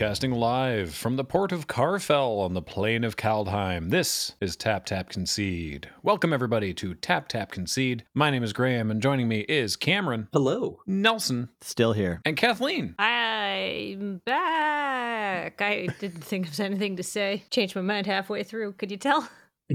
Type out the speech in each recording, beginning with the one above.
Broadcasting live from the port of Karfell on the plain of Kaldheim. This is Tap Tap Concede. Welcome everybody to Tap Tap Concede. My name is Graham, and joining me is Cameron, Hello. Nelson, Still here. and Kathleen. I'm back. I didn't think of anything to say. Changed my mind halfway through. Could you tell?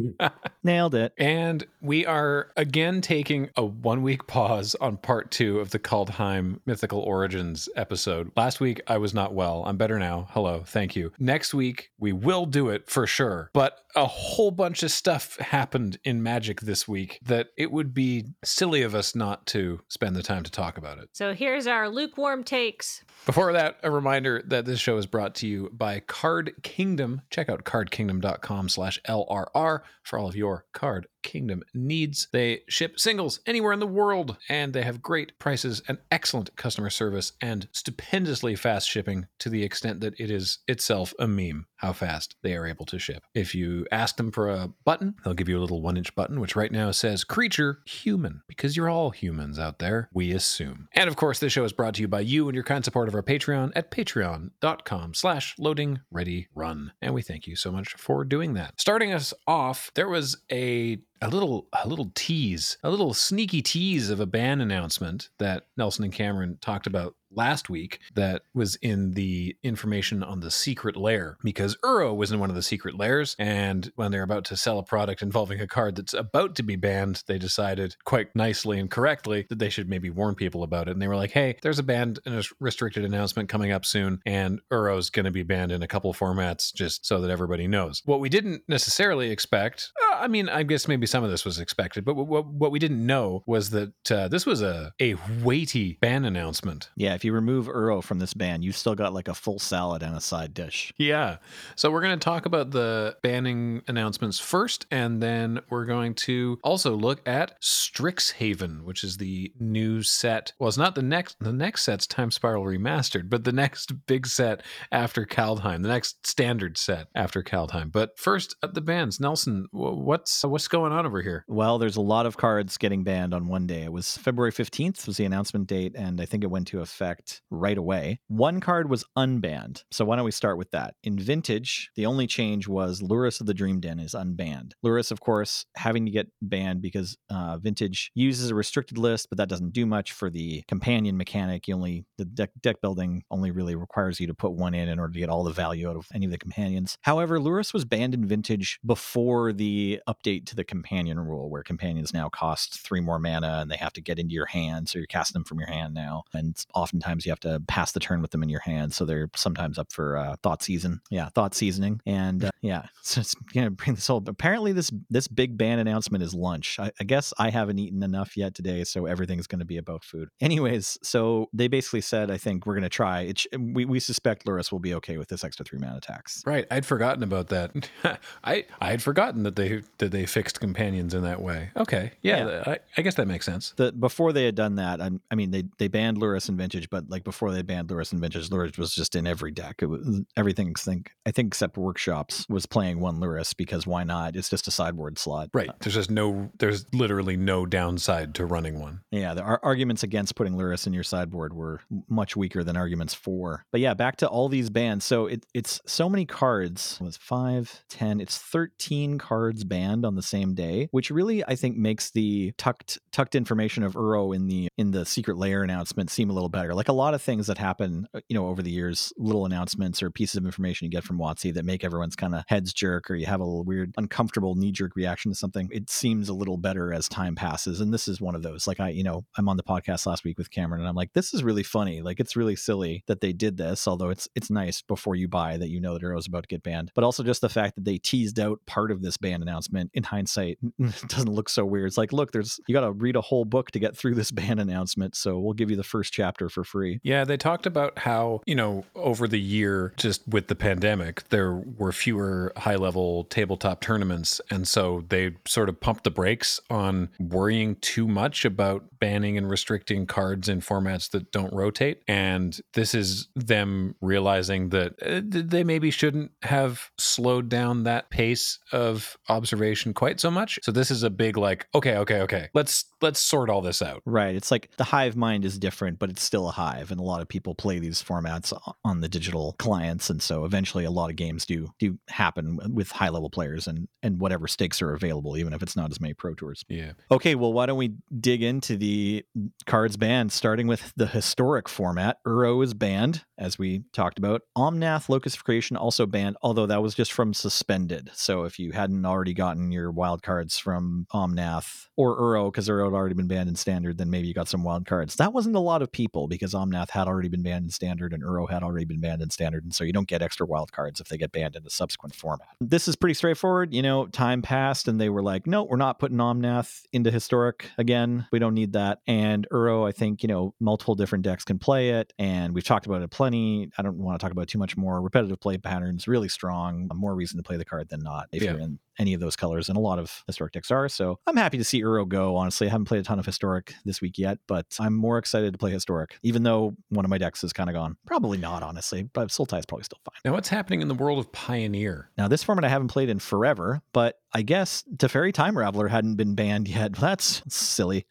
Nailed it. And we are again taking a one week pause on part two of the Kaldheim Mythical Origins episode. Last week, I was not well. I'm better now. Hello. Thank you. Next week, we will do it for sure. But a whole bunch of stuff happened in Magic this week that it would be silly of us not to spend the time to talk about it. So here's our lukewarm takes. Before that, a reminder that this show is brought to you by Card Kingdom. Check out cardkingdom.com slash LRR for all of your Card Kingdom needs. They ship singles anywhere in the world, and they have great prices and excellent customer service and stupendously fast shipping to the extent that it is itself a meme how fast they are able to ship. If you ask them for a button, they'll give you a little one inch button, which right now says creature human, because you're all humans out there, we assume. And of course, this show is brought to you by you and your kind support of our Patreon at patreon.com slash loading ready run. And we thank you so much for doing that. Starting us off, there was a a little a little tease, a little sneaky tease of a band announcement that Nelson and Cameron talked about last week that was in the information on the secret lair because Uro was in one of the secret lairs and when they're about to sell a product involving a card that's about to be banned they decided quite nicely and correctly that they should maybe warn people about it. And they were like hey there's a banned and a restricted announcement coming up soon and Uro's going to be banned in a couple formats just so that everybody knows. What we didn't necessarily expect uh, I mean I guess maybe some of this was expected but what, what we didn't know was that uh, this was a a weighty ban announcement. Yeah, if you remove Uro from this ban, you've still got like a full salad and a side dish. Yeah. So we're going to talk about the banning announcements first, and then we're going to also look at Strixhaven, which is the new set. Well, it's not the next. The next set's Time Spiral Remastered, but the next big set after Kaldheim, the next standard set after Kaldheim. But first, uh, the bans, Nelson, what's what's going on over here? Well, there's a lot of cards getting banned on one day. It was February 15th was the announcement date, and I think it went to effect right away. One card was unbanned. So why don't we start with that? In Vintage, the only change was Lurrus of the Dream Den is unbanned. Lurrus, of course, having to get banned because uh, Vintage uses a restricted list, but that doesn't do much for the companion mechanic. You only the deck deck building only really requires you to put one in in order to get all the value out of any of the companions. However, Lurrus was banned in Vintage before the update to the companion rule, where companions now cost three more mana and they have to get into your hand, so you're casting them from your hand now, and oftentimes you have to pass the turn with them in your hand, so they're sometimes up for uh, thought season. Yeah, thought seasoning, and uh, yeah, so it's gonna bring this whole. Apparently, this this big ban announcement is lunch. I, I guess I haven't eaten enough yet today, so everything's going to be about food. Anyways, so they basically said, I think we're going to try. It sh- we we suspect Lurrus will be okay with this extra three mana attacks. Right, I'd forgotten about that. I I had forgotten that they that they fixed companions in that way. Okay, yeah, Yeah. I, I guess that makes sense. The before they had done that, I, I mean, they they banned Lurrus and Vintage, but like before they banned Lurrus and Vintage, Lurrus was just in every deck. It was everything. I think I think except Workshops was playing one Lurrus because why not? It's just a sideboard slot. Right, uh, there's just no, there's literally no downside to running one. Yeah, the ar- arguments against putting Lurrus in your sideboard were much weaker than arguments for. But yeah, back to all these bans. So it, it's so many cards. It was five, ten. It's thirteen cards banned on the same day, which really I think makes the tucked tucked information of Uro in the in the secret layer announcement seem a little better. Like a lot of things that happen, uh, you know, over the years, little announcements or pieces of information you get from WotC that make everyone's kind of heads jerk, or you have a little weird, uncomfortable knee jerk reaction to something. It seems a little better as time passes, and this is one of those. Like I, you know, I'm on the podcast last week with Cameron, and I'm like, this is really funny. Like it's really silly that they did this, although it's it's nice before you buy that you know that Uro's about to get banned. But also just the fact that they teased out part of this ban announcement in hindsight doesn't look so weird. It's like, look, there's you got to read a whole book to get through this ban announcement, so we'll give you the first chapter for free. Yeah, they talked about how, you know, over the year, just with the pandemic, there were fewer high level tabletop tournaments. And so they sort of pumped the brakes on worrying too much about banning and restricting cards in formats that don't rotate. And this is them realizing that uh, they maybe shouldn't have slowed down that pace of observation quite so much. So this is a big like, okay, okay, okay. Let's let's sort all this out. Right. It's like the hive mind is different, but it's still a hive, and a lot of people play these formats on the digital clients, and so eventually a lot of games do do happen with high level players and and whatever stakes are available, even if it's not as many pro tours. Yeah. Okay, well, why don't we dig into the cards banned, starting with the historic format. Uro is banned, as we talked about. Omnath Locus of Creation also banned, although that was just from suspended. So if you hadn't already gotten your wild cards from Omnath or Uro, because Uro had already been banned in standard, then maybe you got some wild cards. That wasn't a lot of people because Omnath had already been banned in standard and Uro had already been banned in standard. And so you don't get extra wild cards if they get banned in the subsequent format. This is pretty straightforward. You know, time passed and they were like, no, we're not putting Omnath into historic again. We don't need that. And Uro, I think, you know, multiple different decks can play it. And we've talked about it plenty. I don't want to talk about it too much more. Repetitive play patterns, really strong. More reason to play the card than not if Yeah. you're in any of those colors. And a lot of historic decks are. So I'm happy to see Uro go. Honestly, I haven't played a ton of historic this week yet, but I'm more excited to play historic, even though one of my decks is kind of gone. Probably not, honestly, but Sultai is probably still fine. Now, what's happening in the world of Pioneer? Now, this format I haven't played in forever, but I guess Teferi Time Raveler hadn't been banned yet. That's silly.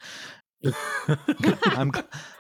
I'm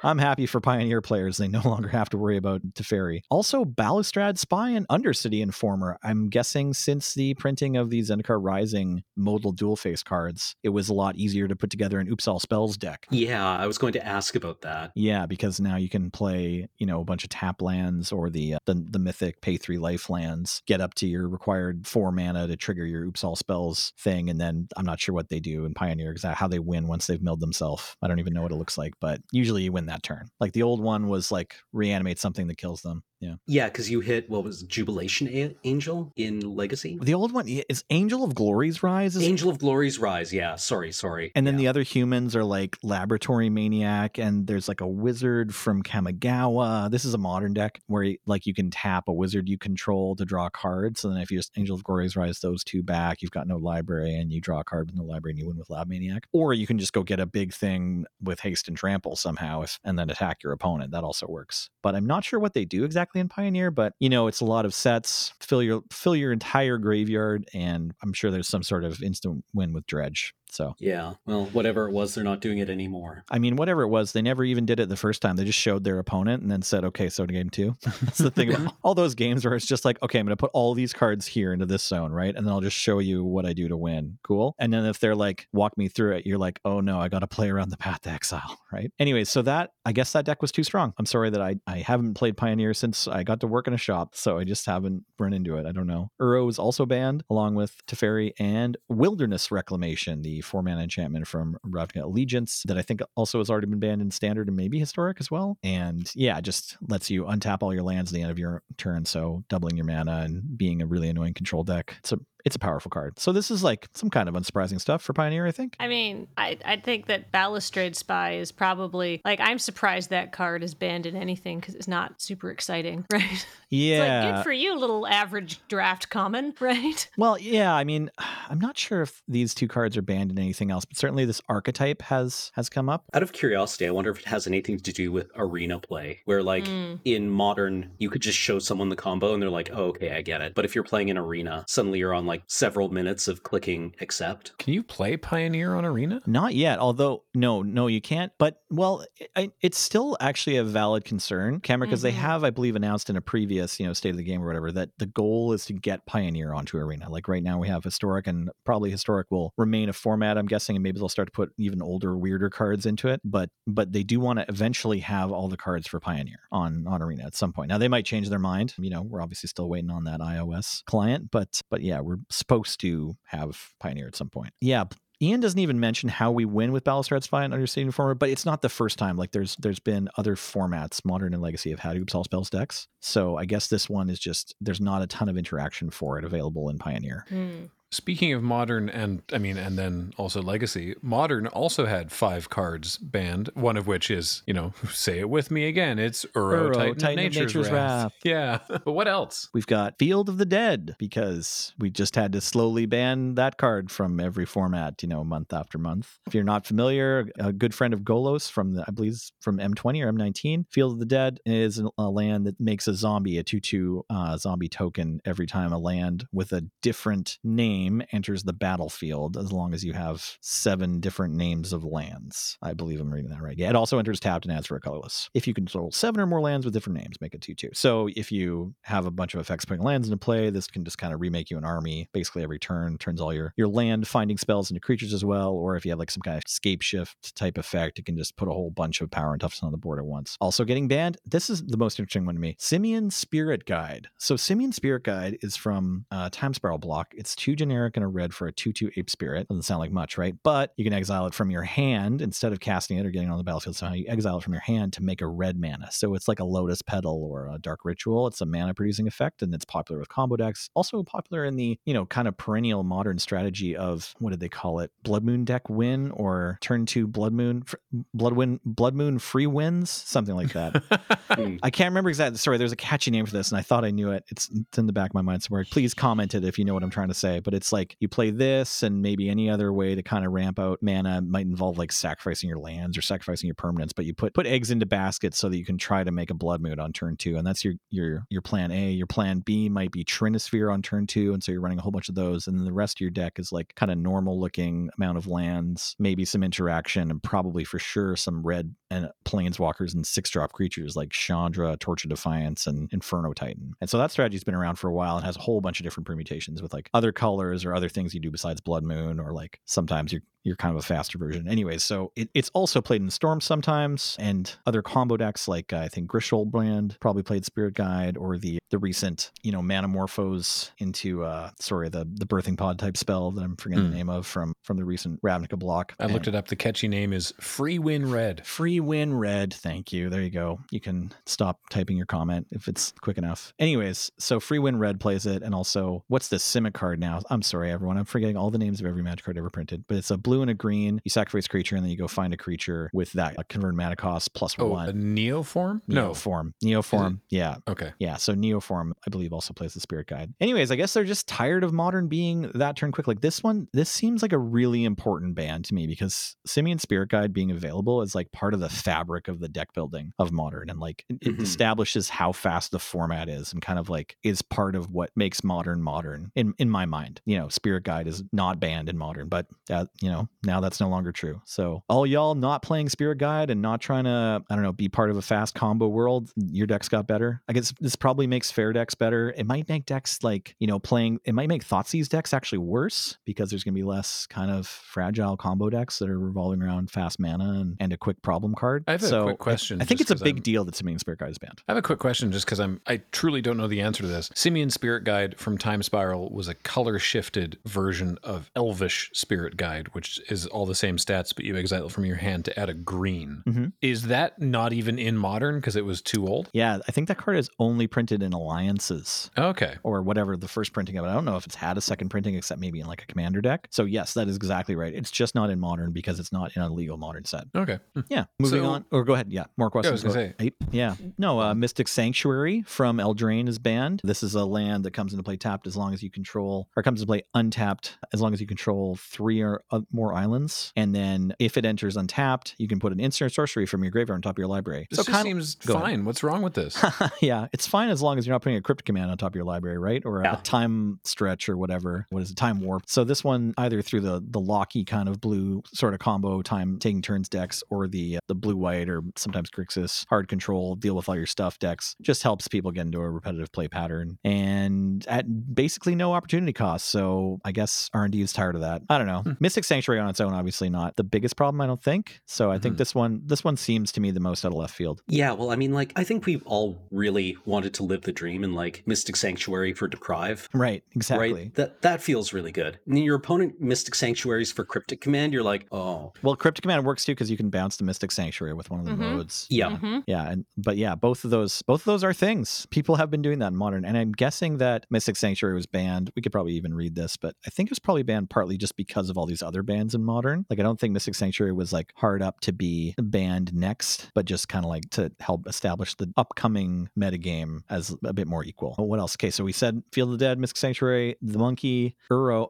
I'm happy for Pioneer players; they no longer have to worry about Teferi. Also, Balustrade Spy and Undercity Informer. I'm guessing since the printing of the Zendikar Rising modal dual face cards, it was a lot easier to put together an Oops All Spells deck. Yeah, I was going to ask about that. Yeah, because now you can play, you know, a bunch of tap lands or the uh, the, the mythic pay three life lands, get up to your required four mana to trigger your oops all spells thing, and then I'm not sure what they do in Pioneer exactly how they win once they've milled themselves. I don't even know what it looks like, but usually you win that turn. Like the old one was like reanimate something that kills them. Yeah. Yeah, because you hit what was Jubilation A- Angel in Legacy? The old one is Angel of Glory's Rise. Is Angel of Glory's Rise. Yeah, sorry, sorry. And then yeah. the other humans are like Laboratory Maniac, and there's like a wizard from Kamigawa. This is a modern deck where like you can tap a wizard you control to draw cards. So then if you just Angel of Glory's Rise those two back, you've got no library, and you draw a card with no library, and you win with Lab Maniac. Or you can just go get a big thing with haste and trample somehow, if, and then attack your opponent. That also works. But I'm not sure what they do exactly in Pioneer. But you know, it's a lot of sets. Fill your fill your entire graveyard, and I'm sure there's some sort of instant win with Dredge. So Yeah, well, whatever it was, they're not doing it anymore. I mean, whatever it was, they never even did it the first time. They just showed their opponent and then said, okay, so to game two. That's the thing about all those games where it's just like, okay, I'm going to put all these cards here into this zone, right? And then I'll just show you what I do to win. Cool. And then if they're like, walk me through it, you're like, oh no, I got to play around the path to exile, right? Anyways, so that, I guess that deck was too strong. I'm sorry that I, I haven't played Pioneer since I got to work in a shop. So I just haven't run into it. I don't know. Uro is also banned along with Teferi and Wilderness Reclamation, the four mana enchantment from Ravnica Allegiance that I think also has already been banned in standard and maybe historic as well. And yeah, just lets you untap all your lands at the end of your turn. So doubling your mana and being a really annoying control deck. It's a it's a powerful card. So this is like some kind of unsurprising stuff for Pioneer, I think. I mean, I, I think that Balustrade Spy is probably like I'm surprised that card is banned in anything because it's not super exciting, right? It's Yeah. like good for you, little average draft common, right? Well, yeah, I mean, I'm not sure if these two cards are banned in anything else, but certainly this archetype has has come up. Out of curiosity, I wonder if it has anything to do with arena play, where like Mm. in modern, you could just show someone the combo and they're like, oh, okay, I get it. But if you're playing in arena, suddenly you're on like several minutes of clicking accept. Can you play Pioneer on Arena? Not yet, although no, no, you can't. But well, it, it's still actually a valid concern, Cameron, because they Mhm. have, I believe, announced in a previous, you know, state of the game or whatever that the goal is to get Pioneer onto Arena. Like right now, we have historic, and probably historic will remain a format. I'm guessing, and maybe they'll start to put even older, weirder cards into it. But but they do want to eventually have all the cards for Pioneer on on Arena at some point. Now they might change their mind. You know, we're obviously still waiting on that iOS client, but but yeah, we're supposed to have Pioneer at some point. Yeah, Ian doesn't even mention how we win with Balustrade Spy and Understanding Informer, but it's not the first time. Like there's there's been other formats, Modern and Legacy, have had Oops All Spells decks. So I guess this one is just there's not a ton of interaction for it available in Pioneer. Hmm. Speaking of modern and I mean and then also legacy, modern also had five cards banned, one of which is, you know, say it with me again, it's Uro, Uro, Titan, Titan Nature's, Nature's Wrath. Wrath. Yeah. but what else? We've got Field of the Dead because we just had to slowly ban that card from every format, you know, month after month. If you're not familiar, a good friend of Golos from the, I believe from M20 or M19, Field of the Dead is a land that makes a zombie, a 2 2 uh, zombie token every time a land with a different name enters the battlefield as long as you have seven different names of lands. I believe I'm reading that right. Yeah, it also enters tapped and adds for a colorless. If you control seven or more lands with different names, make it 2 2. So if you have a bunch of effects putting lands into play, this can just kind of remake you an army basically every turn, turns all your, your land finding spells into creatures as well. Or if you have like some kind of scape shift type effect, it can just put a whole bunch of power and toughness on the board at once. Also getting banned, this is the most interesting one to me Simian Spirit Guide. So Simian Spirit Guide is from uh, Time Spiral block. It's two generic and a red for a 2 2 ape spirit. Doesn't sound like much, right? But you can exile it from your hand instead of casting it or getting it on the battlefield. Somehow you exile it from your hand to make a red mana. So it's like a Lotus Petal or a Dark Ritual. It's a mana producing effect and it's popular with combo decks. Also popular in the, you know, kind of perennial modern strategy of what did they call it? Blood Moon deck win or turn to Blood Moon, Blood Win, Blood Moon free wins, something like that. Hmm. I can't remember exactly. Sorry, there's a catchy name for this, and I thought I knew it. It's, it's in the back of my mind somewhere. Please comment it if you know what I'm trying to say. But it's like you play this, and maybe any other way to kind of ramp out mana might involve like sacrificing your lands or sacrificing your permanents. But you put put eggs into baskets so that you can try to make a blood moon on turn two, and that's your your your plan A. Your plan B might be Trinisphere on turn two, and so you're running a whole bunch of those, and then the rest of your deck is like kind of normal looking amount of lands, maybe some interaction, and probably for sure some red and planeswalkers and six drop creatures like Chandra, of Defiance, and Inferno Titan. And so that strategy's been around for a while and has a whole bunch of different permutations with like other colors or other things you do besides Blood Moon, or like sometimes you're you're kind of a faster version. Anyways, so it, it's also played in Storm sometimes, and other combo decks like uh, I think Griselbrand probably played Spirit Guide or the the recent you know Manamorphose into uh sorry the the birthing pod type spell that I'm forgetting Hmm. the name of from from the recent Ravnica block. I looked it up. The catchy name is Free Win Red. Free win red. Thank you. There you go. You can stop typing your comment if it's quick enough. Anyways, so free win red plays it. And also, what's the Simic card now? I'm sorry, everyone. I'm forgetting all the names of every magic card ever printed, but it's a blue and a green. You sacrifice a creature and then you go find a creature with that uh, convert mana cost plus Oh, a one. Neoform? No. Neoform. Neoform. Yeah. Okay. Yeah, so Neoform, I believe, also plays the Spirit Guide. Anyways, I guess they're just tired of Modern being that turn quick. Like this one, this seems like a really important band to me because Simian Spirit Guide being available is like part of the fabric of the deck building of Modern, and like it, Mhm. establishes how fast the format is, and kind of like is part of what makes Modern modern in in my mind. You know, Spirit Guide is not banned in Modern, but that you know now that's no longer true. So all y'all not playing Spirit Guide and not trying to I don't know be part of a fast combo world, your decks got better. I guess this probably makes fair decks better. It might make decks like you know playing. It might make Thoughtseize decks actually worse because there's gonna be less kind of fragile combo decks that are revolving around fast mana and, and a quick problem card. I have a quick question, I, I think it's a big I'm- deal that Simian Spirit Guide is banned. I have a quick question just because I'm I truly don't know the answer to this. Simian Spirit Guide from Time Spiral was a color shifted version of Elvish Spirit Guide, which is all the same stats, but you exile it from your hand to add a green. Mhm. Is that not even in modern because it was too old? Yeah, I think that card is only printed in alliances. Okay. or whatever the first printing of it. I don't know if it's had a second printing except maybe in like a commander deck. So yes, that is exactly right. It's just not in modern because it's not in a legal modern set. Okay. Hmm. Yeah. Moving So- on. Or go ahead. Yeah. More questions. say. Yeah. No, uh, Mystic Sanctuary from Eldraine is banned. This is a land that comes into play tapped as long as you control, or comes into play untapped as long as you control three or uh, more islands. And then if it enters untapped, you can put an instant sorcery from your graveyard on top of your library. This just kinda- seems go ahead. fine. What's wrong with this? yeah, it's fine as long as you're not putting a crypt command on top of your library, right? Or a, Yeah. a time stretch or whatever. What is it? Time warp. So this one either through the the locky kind of blue sort of combo time taking turns decks, or the uh, the blue white or sometimes Grixis hard control deal with all your stuff decks just helps people get into a repetitive play pattern and at basically no opportunity cost. So I guess R and D is tired of that. I don't know. Hmm. Mystic Sanctuary on its own, obviously not the biggest problem. I don't think. So I think Mhm. this one this one seems to me the most out of left field. Yeah, well, I mean, like, I think we've all really wanted to live the dream and like Mystic Sanctuary for Deprive. Right. Exactly. Right? That that feels really good. And then your opponent Mystic Sanctuaries for Cryptic Command, you're like, oh, Well, Cryptic Command works too because you can bounce the Mystic Sanctuary with one of the Mhm. modes. yeah. Mhm. Yeah, and but yeah, both of those both of those are things. People have been doing that in modern, and I'm guessing that Mystic Sanctuary was banned. We could probably even read this, but I think it was probably banned partly just because of all these other bans in modern. Like I don't think Mystic Sanctuary was like hard up to be banned next, but just kind of like to help establish the upcoming metagame as a bit more equal. What else? Okay, so we said Field of the Dead, Mystic Sanctuary, the Monkey, Uro.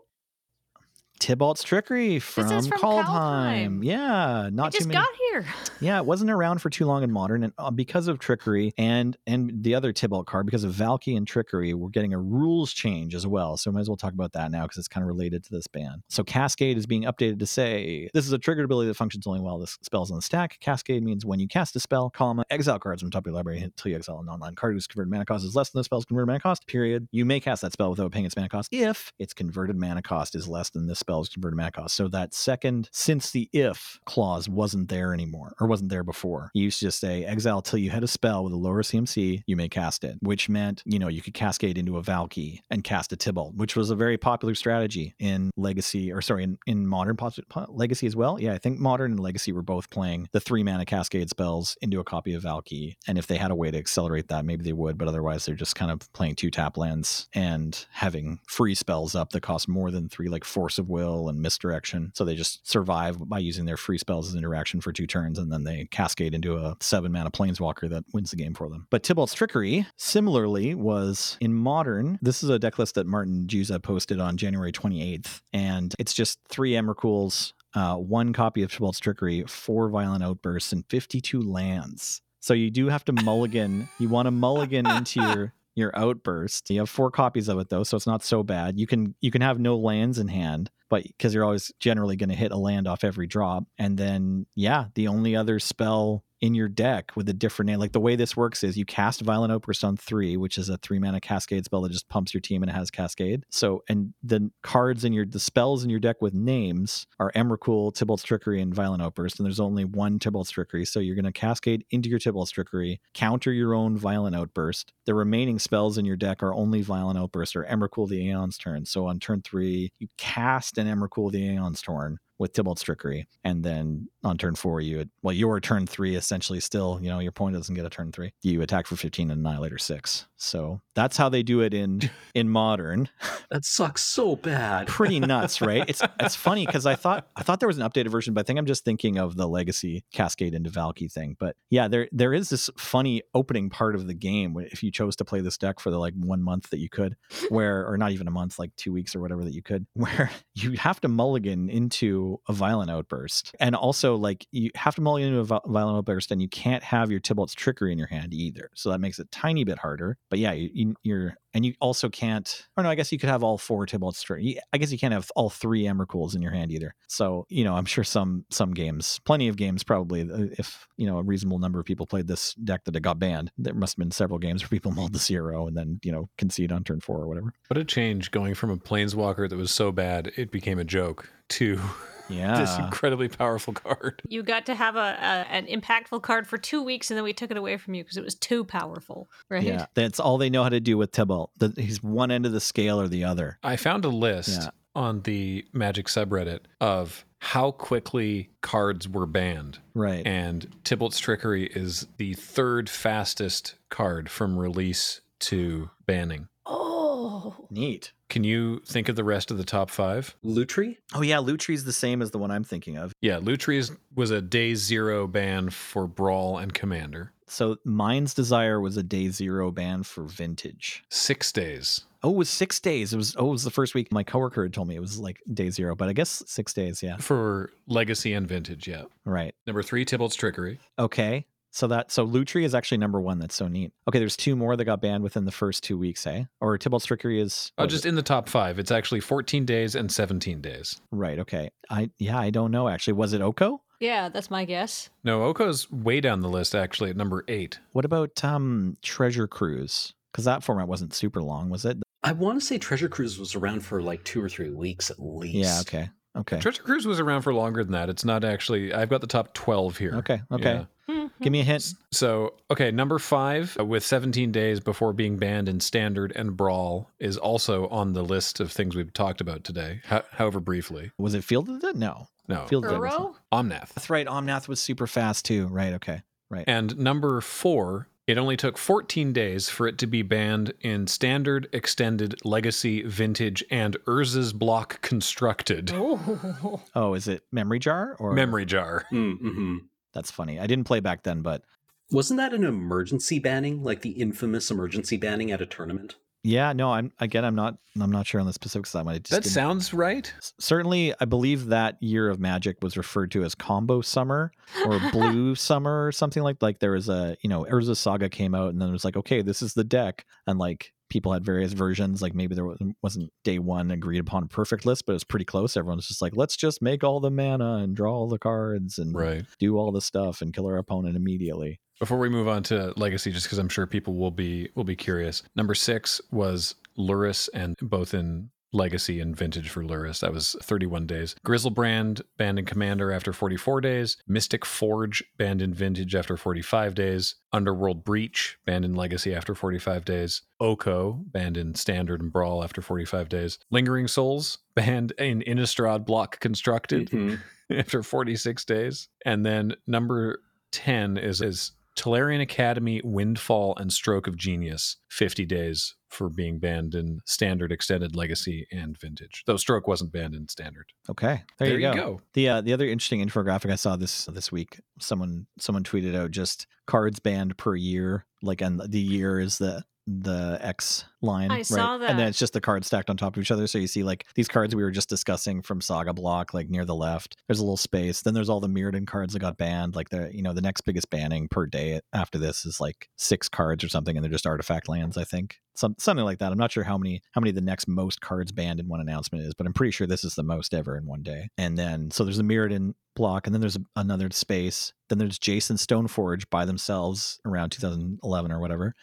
Tibalt's Trickery from, from Kaldheim. Kaldheim. Yeah, not too just many. got here. Yeah, it wasn't around for too long in modern, and uh, because of trickery and and the other Tibalt card, because of Valki and trickery, we're getting a rules change as well. So might as well talk about that now because it's kind of related to this ban. So Cascade is being updated to say this is a triggered ability that functions only while this spell's on the stack. Cascade means when you cast a spell, comma exile cards from top of your library until you exile an online card whose converted mana cost is less than the spell's converted mana cost. Period. You may cast that spell without paying its mana cost if its converted mana cost is less than this spell's converted mana cost. So that second, since the if clause wasn't there anymore or wasn't there before, you used to just say exile till you had a spell with a lower CMC, you may cast it, which meant, you know, you could cascade into a Valki and cast a Tibalt, which was a very popular strategy in Legacy, or sorry, in, in modern pos- po- Legacy as well. Yeah, I think modern and Legacy were both playing the three mana cascade spells into a copy of Valki. And if they had a way to accelerate that, maybe they would, but otherwise they're just kind of playing two tap lands and having free spells up that cost more than three, like Force of Will and Misdirection. So they just survive by using their free spells as interaction for two turns, and then they cascade into a seven mana planeswalker that wins the game for them. But Tibalt's Trickery, similarly, was in modern. This is a deck list that Martin Juza posted on January 28th, and it's just three Emrakuls, uh, one copy of Tibalt's Trickery, four Violent Outbursts, and 52 lands. So you do have to mulligan. you want to mulligan into your your outburst. You have four copies of it though, so it's not so bad. You can you can have no lands in hand, but because you're always generally going to hit a land off every drop, and then yeah, the only other spell in your deck with a different name. Like the way this works is you cast Violent Outburst on three, which is a three mana cascade spell that just pumps your team and it has cascade. So and the cards in your the spells in your deck with names are Emrakul, Tibalt's Trickery, and Violent Outburst, and there's only one Tibalt's Trickery. So you're gonna cascade into your Tibalt's Trickery, counter your own Violent Outburst. The remaining spells in your deck are only Violent Outburst or Emrakul the Aeons Torn. So on turn three, you cast an Emrakul the Aeons Torn with Tibalt's Trickery. And then on turn four, you would, well, your turn three essentially still, you know, your point doesn't get a turn three. You attack for 15 and Annihilator six. So that's how they do it in in modern. That sucks so bad. Pretty nuts, right? It's it's funny because I thought I thought there was an updated version, but I think I'm just thinking of the legacy cascade into Valki thing. But yeah, there there is this funny opening part of the game if you chose to play this deck for the like one month that you could, where or not even a month, like two weeks or whatever that you could, where you have to mulligan into a violent outburst. And also like you have to mulligan into a violent outburst and you can't have your Tibalt's trickery in your hand either. So that makes it tiny bit harder. But yeah, you, you, you're and you also can't or no, I guess you could have all four Tibalt's trickery. I guess you can't have all three Emrakuls in your hand either. So, you know, I'm sure some some games, plenty of games probably uh, if, you know, a reasonable number of people played this deck that it got banned, there must have been several games where people mulled the zero and then, you know, concede on turn 4 or whatever. What a change going from a planeswalker that was so bad it became a joke to Yeah. this incredibly powerful card. You got to have a, a an impactful card for two weeks, and then we took it away from you because it was too powerful, right? Yeah, that's all they know how to do with Tibalt. The, he's one end of the scale or the other. I found a list Yeah. on the Magic subreddit of how quickly cards were banned. Right. And Tibalt's Trickery is the third fastest card from release to banning. Oh, Neat. Can you think of the rest of the top five? Lutri? Oh yeah, Lutri's the same as the one I'm thinking of. Yeah, Lutri's was a day zero ban for Brawl and Commander. So Mind's Desire was a day zero ban for Vintage. Six days. Oh, it was six days. It was oh, it was the first week. My coworker had told me it was like day zero, but I guess six days. Yeah. For Legacy and Vintage, yeah. Right. Number three, Tibalt's Trickery. Okay. So that so Lutri is actually number one. That's so neat. Okay, there's two more that got banned within the first two weeks, eh? Or Tibalt's Trickery is Oh, just it? in the top five. It's actually 14 days and 17 days. right. Okay. I yeah, I don't know actually. Was it Oko? yeah, that's my guess. No, Oko's way down the list, actually, at number eight. What about um Treasure Cruise? Because that format wasn't super long, was it? I want to say Treasure Cruise was around for like two or three weeks at least. Yeah. Okay. Okay. Treasure Cruise was around for longer than that. It's not actually, I've got the top 12 here. Okay. Okay. Yeah. Give me a hint. So, okay, number five, uh, with 17 days before being banned in Standard and Brawl, is also on the list of things we've talked about today, ho- however briefly. Was it fielded? It? No. No, Fielded it wasn't. Uro? Omnath. That's right. Omnath was super fast too. Right. Okay. Right. And number four, it only took 14 days for it to be banned in Standard, Extended, Legacy, Vintage, and Urza's Block Constructed. Oh, Oh, is it Memory Jar or Memory Jar. Mm-hmm. That's funny. I didn't play back then, but Wasn't that an emergency banning, like the infamous emergency banning at a tournament? Yeah, no, I'm again, I'm not, I'm not sure on the specifics of that one. Just That sounds right. s- certainly, I believe that year of Magic was referred to as Combo Summer or Blue Summer or something like. Like there was a, you know, Urza Saga came out, and then it was like, okay, this is the deck, and like people had various versions. Like maybe there wasn't, wasn't day one agreed upon perfect list, but it was pretty close. Everyone's just like, let's just make all the mana and draw all the cards and Right. do all the stuff and kill our opponent immediately. Before we move on to legacy, just because I'm sure people will be will be curious. Number six was Lurrus, and both in legacy and vintage for Lurrus. That was 31 days. Griselbrand banned in Commander after 44 days. Mystic Forge banned in vintage after 45 days. Underworld Breach banned in legacy after 45 days. Oko banned in standard and brawl after 45 days. Lingering Souls banned in Innistrad block constructed Mhm. after 46 days. And then number 10 is is Tolarian Academy, Windfall, and Stroke of Genius, 50 days for being banned in standard, extended, legacy, and vintage. Though Stroke wasn't banned in standard. Okay, there, you go. The uh, the other interesting infographic I saw this this week, someone someone tweeted out just cards banned per year, like and the year is the the X line. I right? saw And then it's just the cards stacked on top of each other. So you see like these cards we were just discussing from Saga Block, like near the left. There's a little space. Then there's all the Mirrodin cards that got banned. Like the you know the next biggest banning per day after this is like six cards or something, and they're just artifact lands. I think some something like that. I'm not sure how many how many the next most cards banned in one announcement is, but I'm pretty sure this is the most ever in one day. And then so there's a Mirrodin block, and then there's another space. Then there's Jace and Stoneforge by themselves around 2011 or whatever.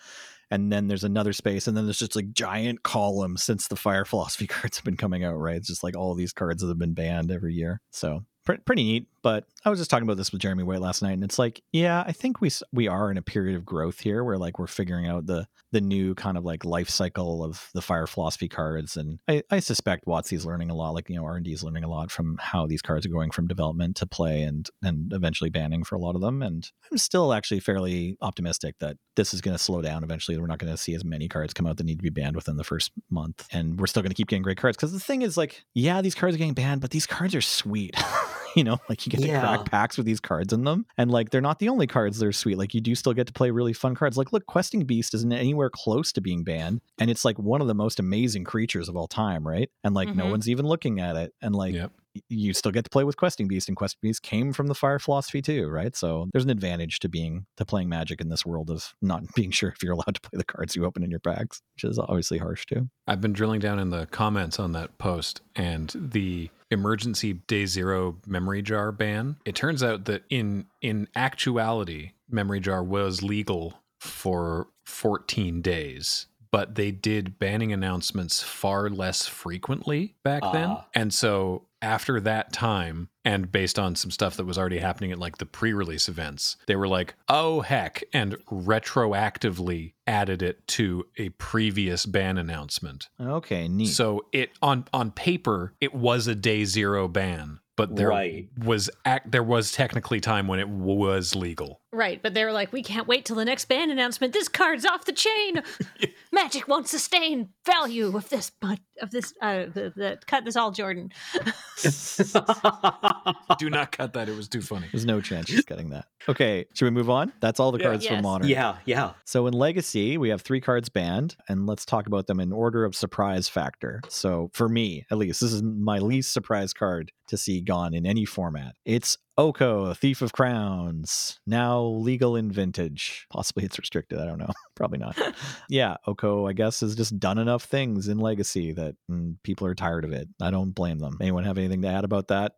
And then there's another space, and then there's just like giant columns since the Fire Philosophy cards have been coming out, right? It's just like all these cards that have been banned every year. So pre- pretty neat. But I was just talking about this with Jeremy White last night, and it's like, yeah, I think we we are in a period of growth here, where like we're figuring out the the new kind of like life cycle of the Fire Philosophy cards, and I, I suspect WotC's learning a lot, like you know R and D is learning a lot from how these cards are going from development to play, and and eventually banning for a lot of them. And I'm still actually fairly optimistic that this is going to slow down eventually. We're not going to see as many cards come out that need to be banned within the first month, and we're still going to keep getting great cards. Because the thing is, like, yeah, these cards are getting banned, but these cards are sweet. you know, like you get to crack packs with these cards in them, and like they're not the only cards that are sweet. Like you do still get to play really fun cards. Like, look, Questing Beast isn't anywhere close to being banned, and it's like one of the most amazing creatures of all time, right? And like no Mhm. one's even looking at it, and like Yep. You still get to play with questing beast and questing beast came from the fire philosophy too right so there's an advantage to being to playing magic in this world of not being sure if you're allowed to play the cards you open in your packs which is obviously harsh too I've been drilling down in the comments on that post and the emergency day zero memory jar ban. It turns out that in in actuality, memory jar was legal for 14 days, but they did banning announcements far less frequently back then. Ah. And so after that time, and based on some stuff that was already happening at like the pre-release events, they were like, "Oh heck," and retroactively added it to a previous ban announcement. okay neat So it on on paper it was a day zero ban, but there Right. was act there was technically time when it was legal. Right, but they were like, we can't wait till the next band announcement. This card's off the chain. Magic won't sustain value of this, but of this. Uh, the, the cut this all, Jordan. Do not cut that; it was too funny. there's no chance she's getting that okay should we move on that's all the Yeah. cards for Yes. modern yeah, yeah. So in Legacy, we have three cards banned, and let's talk about them in order of surprise factor. So for me, at least, this is my least surprise card to see gone in any format. It's Oko, Thief of Crowns, now legal in vintage. Possibly it's restricted. I don't know. Probably not. yeah, Oko, I guess, has just done enough things in Legacy that mm, people are tired of it. I don't blame them. Anyone have anything to add about that?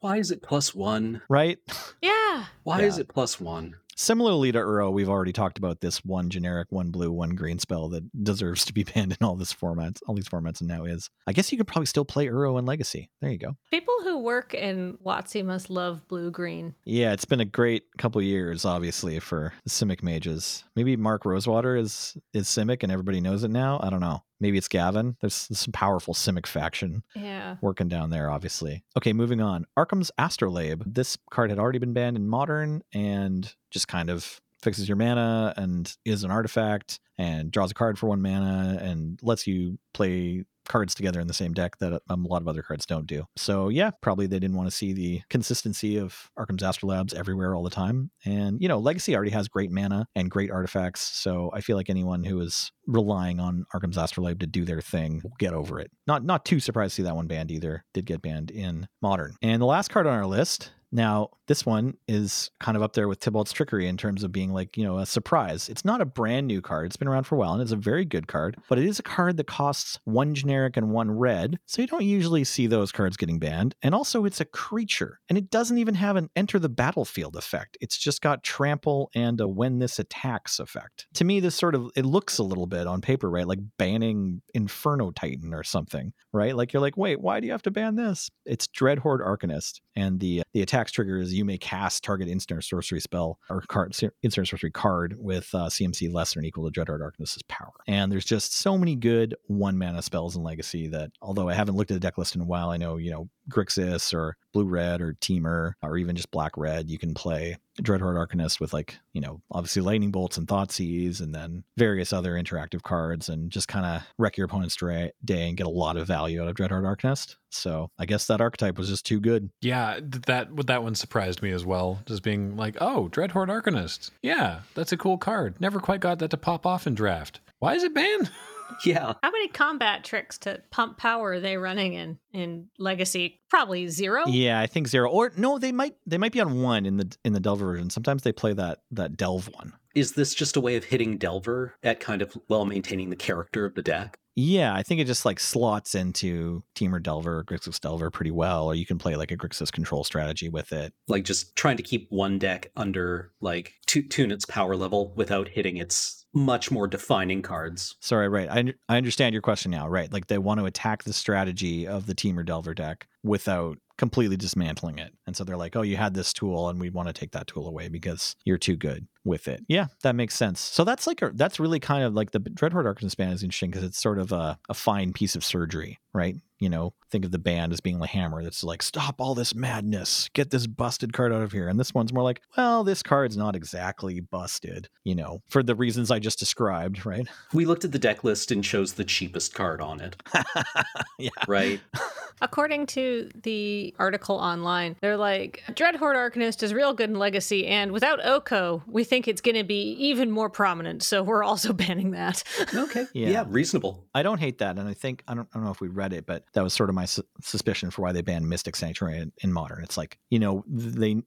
Why is it plus one? right? Yeah. Why is it plus one? Similarly to Uro, we've already talked about this one generic, one blue, one green spell that deserves to be banned in all this formats, all these formats, and now is. I guess you could probably still play Uro in Legacy. There you go. People who work in WotC must love blue green. Yeah, it's been a great couple years, obviously, for the Simic mages. Maybe Mark Rosewater is is Simic and everybody knows it now. I don't know. Maybe it's Gavin. There's, there's some powerful Simic faction Yeah. working down there, obviously. Okay, moving on. Arcum's Astrolabe. This card had already been banned in Modern and just kind of fixes your mana and is an artifact and draws a card for one mana and lets you play cards together in the same deck that um, a lot of other cards don't do. So yeah, probably they didn't want to see the consistency of Arcum's Astrolabes everywhere all the time. And you know, Legacy already has great mana and great artifacts, so I feel like anyone who is relying on Arcum's Astrolabe to do their thing will get over it. Not not too surprised to see that one banned either. Did get banned in Modern. And the last card on our list now, this one is kind of up there with Tibalt's Trickery in terms of being like, you know, a surprise. It's not a brand new card. It's been around for a while and it's a very good card, but it is a card that costs one generic and one red. So you don't usually see those cards getting banned. And also, it's a creature and it doesn't even have an enter the battlefield effect. It's just got trample and a when this attacks effect. To me, this sort of, it looks a little bit on paper, right? Like banning Inferno Titan or something, right? Like you're like, wait, why do you have to ban this? It's Dreadhorde Arcanist and the the attack trigger is you may cast target instant or sorcery spell or card instant or sorcery card with uh, CMC less than or equal to Dreadhorde Arcanist's power. And there's just so many good one mana spells in Legacy that although I haven't looked at the deck list in a while, I know you know Grixis or Blue Red or Temur or even just Black Red, you can play Dreadhorde Arcanist with like, you know, obviously Lightning Bolts and Thoughtseize and then various other interactive cards and just kind of wreck your opponent's day and get a lot of value out of Dreadhorde Arcanist. So I guess that archetype was just too good. Yeah, that that one surprised me as well. Just being like, oh, Dreadhorde Arcanist. Yeah, that's a cool card. Never quite got that to pop off in draft. Why is it banned? Yeah. How many combat tricks to pump power are they running in in Legacy? Probably zero. Yeah, I think zero. Or no, they might they might be on one in the in the Delver version. Sometimes they play that that Delve one. Is this just a way of hitting Delver at kind of well maintaining the character of the deck? Yeah, I think it just like slots into Temur Delver, Grixis Delver pretty well, or you can play like a Grixis control strategy with it. Like just trying to keep one deck under like tune its power level without hitting its much more defining cards. Sorry, right. I, I understand your question now. Right. Like they want to attack the strategy of the Temur Delver deck without completely dismantling it. And so they're like, oh, you had this tool and we want to take that tool away because you're too good with it. Yeah, that makes sense. So that's like, a, that's really kind of like the Dreadhorde Arcanist band is interesting because it's sort of a, a fine piece of surgery, right? You know, think of the band as being like hammer that's like, stop all this madness, get this busted card out of here. And this one's more like, well, this card's not exactly busted, you know, for the reasons I just described, right? We looked at the deck list and chose the cheapest card on it. yeah. Right. According to the article online, they're like, Dreadhorde Arcanist is real good in Legacy, and without Oko, we think it's going to be even more prominent. So we're also banning that. okay. Yeah. Yeah. reasonable. I don't hate that. And I think, I don't, I don't know if we read it, but that was sort of my su- suspicion for why they banned Mystic Sanctuary in, in Modern. It's like, you know, they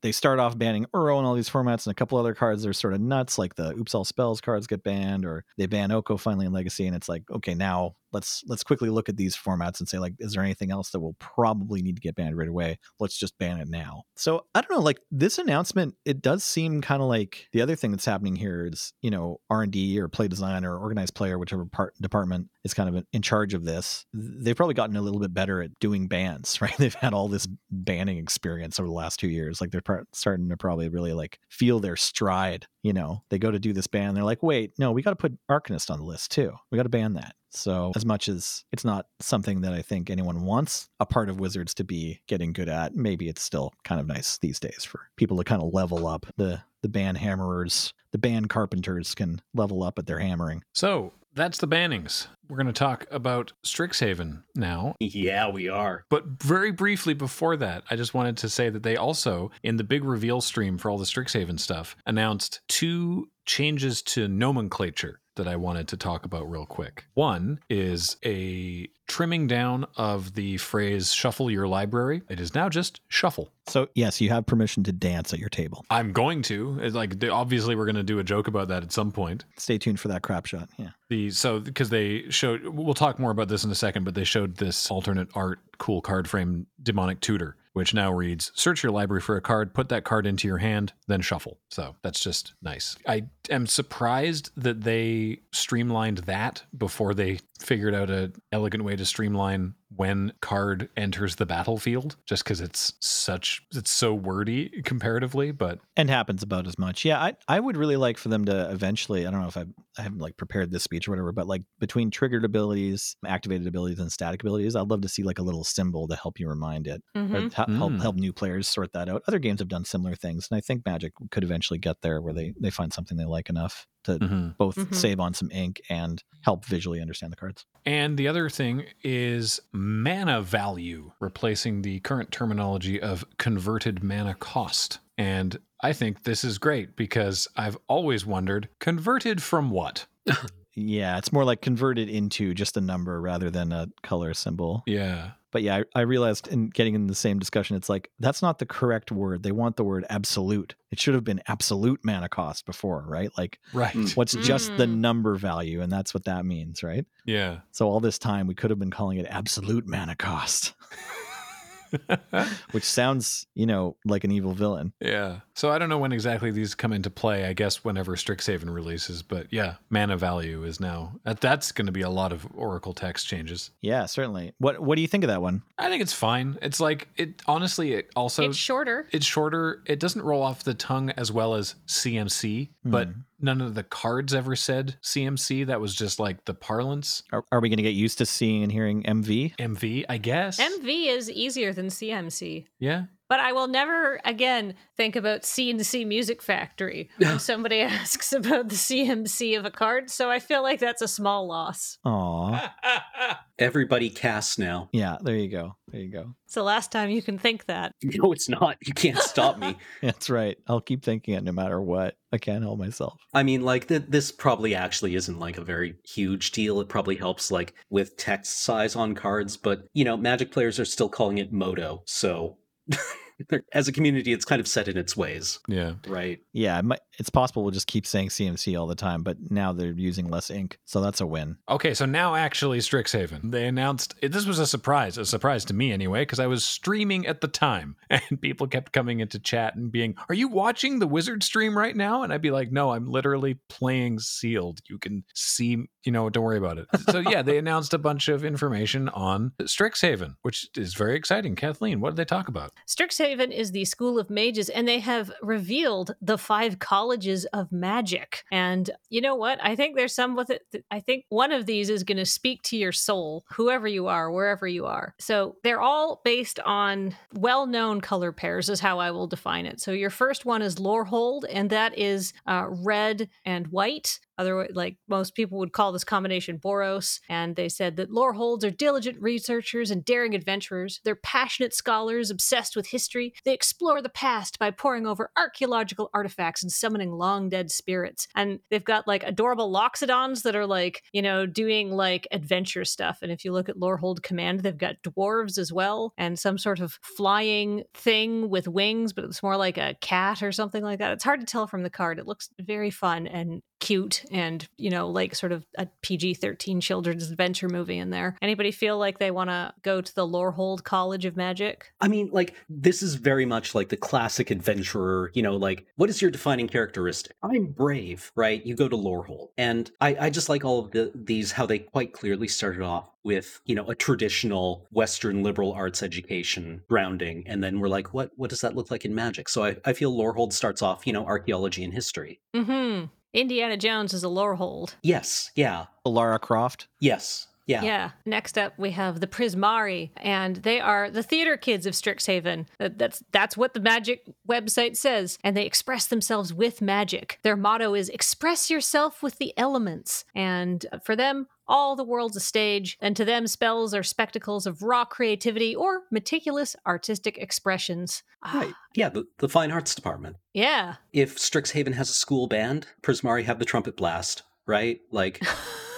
they start off banning Uro and all these formats and a couple other cards they're sort of nuts, like the Oops All Spells cards get banned, or they ban Oko finally in Legacy. And it's like, okay, now let's let's quickly look at these formats and say like is there anything else that will probably need to get banned right away let's just ban it now so i don't know like this announcement it does seem kind of like the other thing that's happening here is you know r&d or play design or organized player whichever part department is kind of in charge of this they've probably gotten a little bit better at doing bans right? They've had all this banning experience over the last two years. Like they're par- starting to probably really like feel their stride you know? They go to do this ban they're like wait no we got to put arcanist on the list too. We got to ban that. So, as much as it's not something that I think anyone wants a part of Wizards to be getting good at, maybe it's still kind of nice these days for people to kind of level up. The the band hammerers, the band carpenters can level up at their hammering. So that's the bannings. We're going to talk about Strixhaven now. Yeah, we are. But very briefly before that, I just wanted to say that they also, in the big reveal stream for all the Strixhaven stuff, announced two changes to nomenclature that I wanted to talk about real quick. One is a trimming down of the phrase shuffle your library. It is now just shuffle. So, yes, you have permission to dance at your table. I'm going to. It's like obviously we're going to do a joke about that at some point. Stay tuned for that crap shot. Yeah. The so because they showed we'll talk more about this in a second, but they showed this alternate art cool card frame demonic tutor which now reads search your library for a card, put that card into your hand, then shuffle. So that's just nice. I am surprised that they streamlined that before they figured out an elegant way to streamline when card enters the battlefield just because it's such it's so wordy comparatively but and happens about as much yeah i i would really like for them to eventually i don't know if i i haven't like prepared this speech or whatever but like between triggered abilities activated abilities and static abilities i'd love to see like a little symbol to help you remind it Mhm. or to help Mm. help new players sort that out other games have done similar things and i think magic could eventually get there where they they find something they like enough to Mhm. both Mhm. save on some ink and help visually understand the cards. And the other thing is mana value, replacing the current terminology of converted mana cost. And I think this is great because I've always wondered converted from what? Yeah, it's more like converted into just a number rather than a color symbol. Yeah. But yeah, I, I realized in getting in the same discussion, it's like that's not the correct word. They want the word absolute. It should have been absolute mana cost before, right? Like Right. Mm. what's just the Mm. number value, and that's what that means, right? Yeah. So all this time we could have been calling it absolute mana cost, which sounds, you know, like an evil villain. yeah. So I don't know when exactly these come into play. I guess whenever Strixhaven releases, but yeah, mana value is now that's going to be a lot of Oracle text changes. Yeah, certainly. What What do you think of that one? I think it's fine. It's like it honestly it also it's shorter. it's shorter. It doesn't roll off the tongue as well as CMC, but Hmm. None of the cards ever said CMC. That was just like the parlance. Are, are we going to get used to seeing and hearing MV? MV, I guess. MV is easier than CMC. yeah. But I will never again think about C+C Music Factory when somebody asks about the CMC of a card. So I feel like that's a small loss. Aw. Everybody casts now. Yeah, there you go. There you go. It's the last time you can think that. No, it's not. You can't stop me. That's right. I'll keep thinking it no matter what. I can't help myself. I mean, like th- this probably actually isn't like a very huge deal. It probably helps like with text size on cards, but you know, Magic players are still calling it Moto. So, as a community, it's kind of set in its ways, yeah. right? Yeah, it might, it's possible we'll just keep saying CMC all the time, but now they're using less ink. So that's a win. Okay, so now actually Strixhaven. They announced this was a surprise, a surprise to me anyway, because I was streaming at the time and people kept coming into chat and being, Are you watching the wizard stream right now? And I'd be like, No, I'm literally playing sealed. You can see, you know, don't worry about it. So yeah, they announced a bunch of information on Strixhaven, which is very exciting. Kathleen, what did they talk about? Strixhaven is the school of mages, and they have revealed the five colleges of magic. And you know what? I think there's some with it. I think one of these is going to speak to your soul, whoever you are, wherever you are. So they're all based on well known color pairs, is how I will define it. So your first one is Lorehold, and that is uh, red and white. Like most people would call this combination Boros. And they said that Loreholds are diligent researchers and daring adventurers. They're passionate scholars obsessed with history. They explore the past by poring over archaeological artifacts and summoning long dead spirits. And they've got like adorable Loxodons that are like, you know, doing like adventure stuff. And if you look at Lorehold Command, they've got dwarves as well and some sort of flying thing with wings, but it's more like a cat or something like that. It's hard to tell from the card. It looks very fun and cute and you know like sort of a pg-13 children's adventure movie in there anybody feel like they want to go to the lorehold college of magic I mean, like, this is very much like the classic adventurer, you know, like, what is your defining characteristic? I'm brave, right? You go to Lorehold. And I, I just like all of the, these, how they quite clearly started off with, you know, a traditional Western liberal arts education grounding. And then we're like, what, what does that look like in magic? So I, I feel Lorehold starts off, you know, archaeology and history. mm-hmm indiana jones is a Lorehold. Yes. Yeah. Lara Croft. Yes. Yeah. Yeah. Next up, we have the Prismari, and they are the theater kids of Strixhaven. That's that's what the magic website says, and they express themselves with magic. Their motto is "Express yourself with the elements," and for them. All the world's a stage, and to them, spells are spectacles of raw creativity or meticulous artistic expressions. Ah, Right. Yeah. The, the fine arts department. Yeah. If Strixhaven has a school band, Prismari have the trumpet blast, right? Like,